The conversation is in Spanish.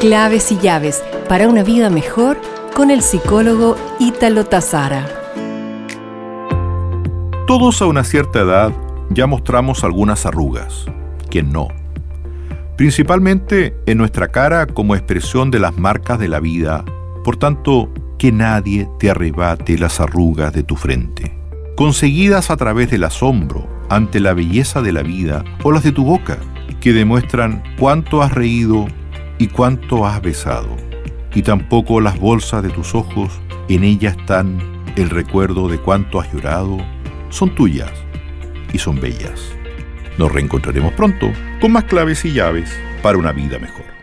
Claves y llaves para una vida mejor con el psicólogo Ítalo Tazara. Todos a una cierta edad ya mostramos algunas arrugas. ¿Quién no? Principalmente en nuestra cara como expresión de las marcas de la vida. Por tanto, que nadie te arrebate las arrugas de tu frente, conseguidas a través del asombro ante la belleza de la vida o las de tu boca, que demuestran cuánto has reído y cuánto has besado, y tampoco las bolsas de tus ojos, en ellas están el recuerdo de cuánto has llorado, son tuyas y son bellas. Nos reencontraremos pronto con más claves y llaves para una vida mejor.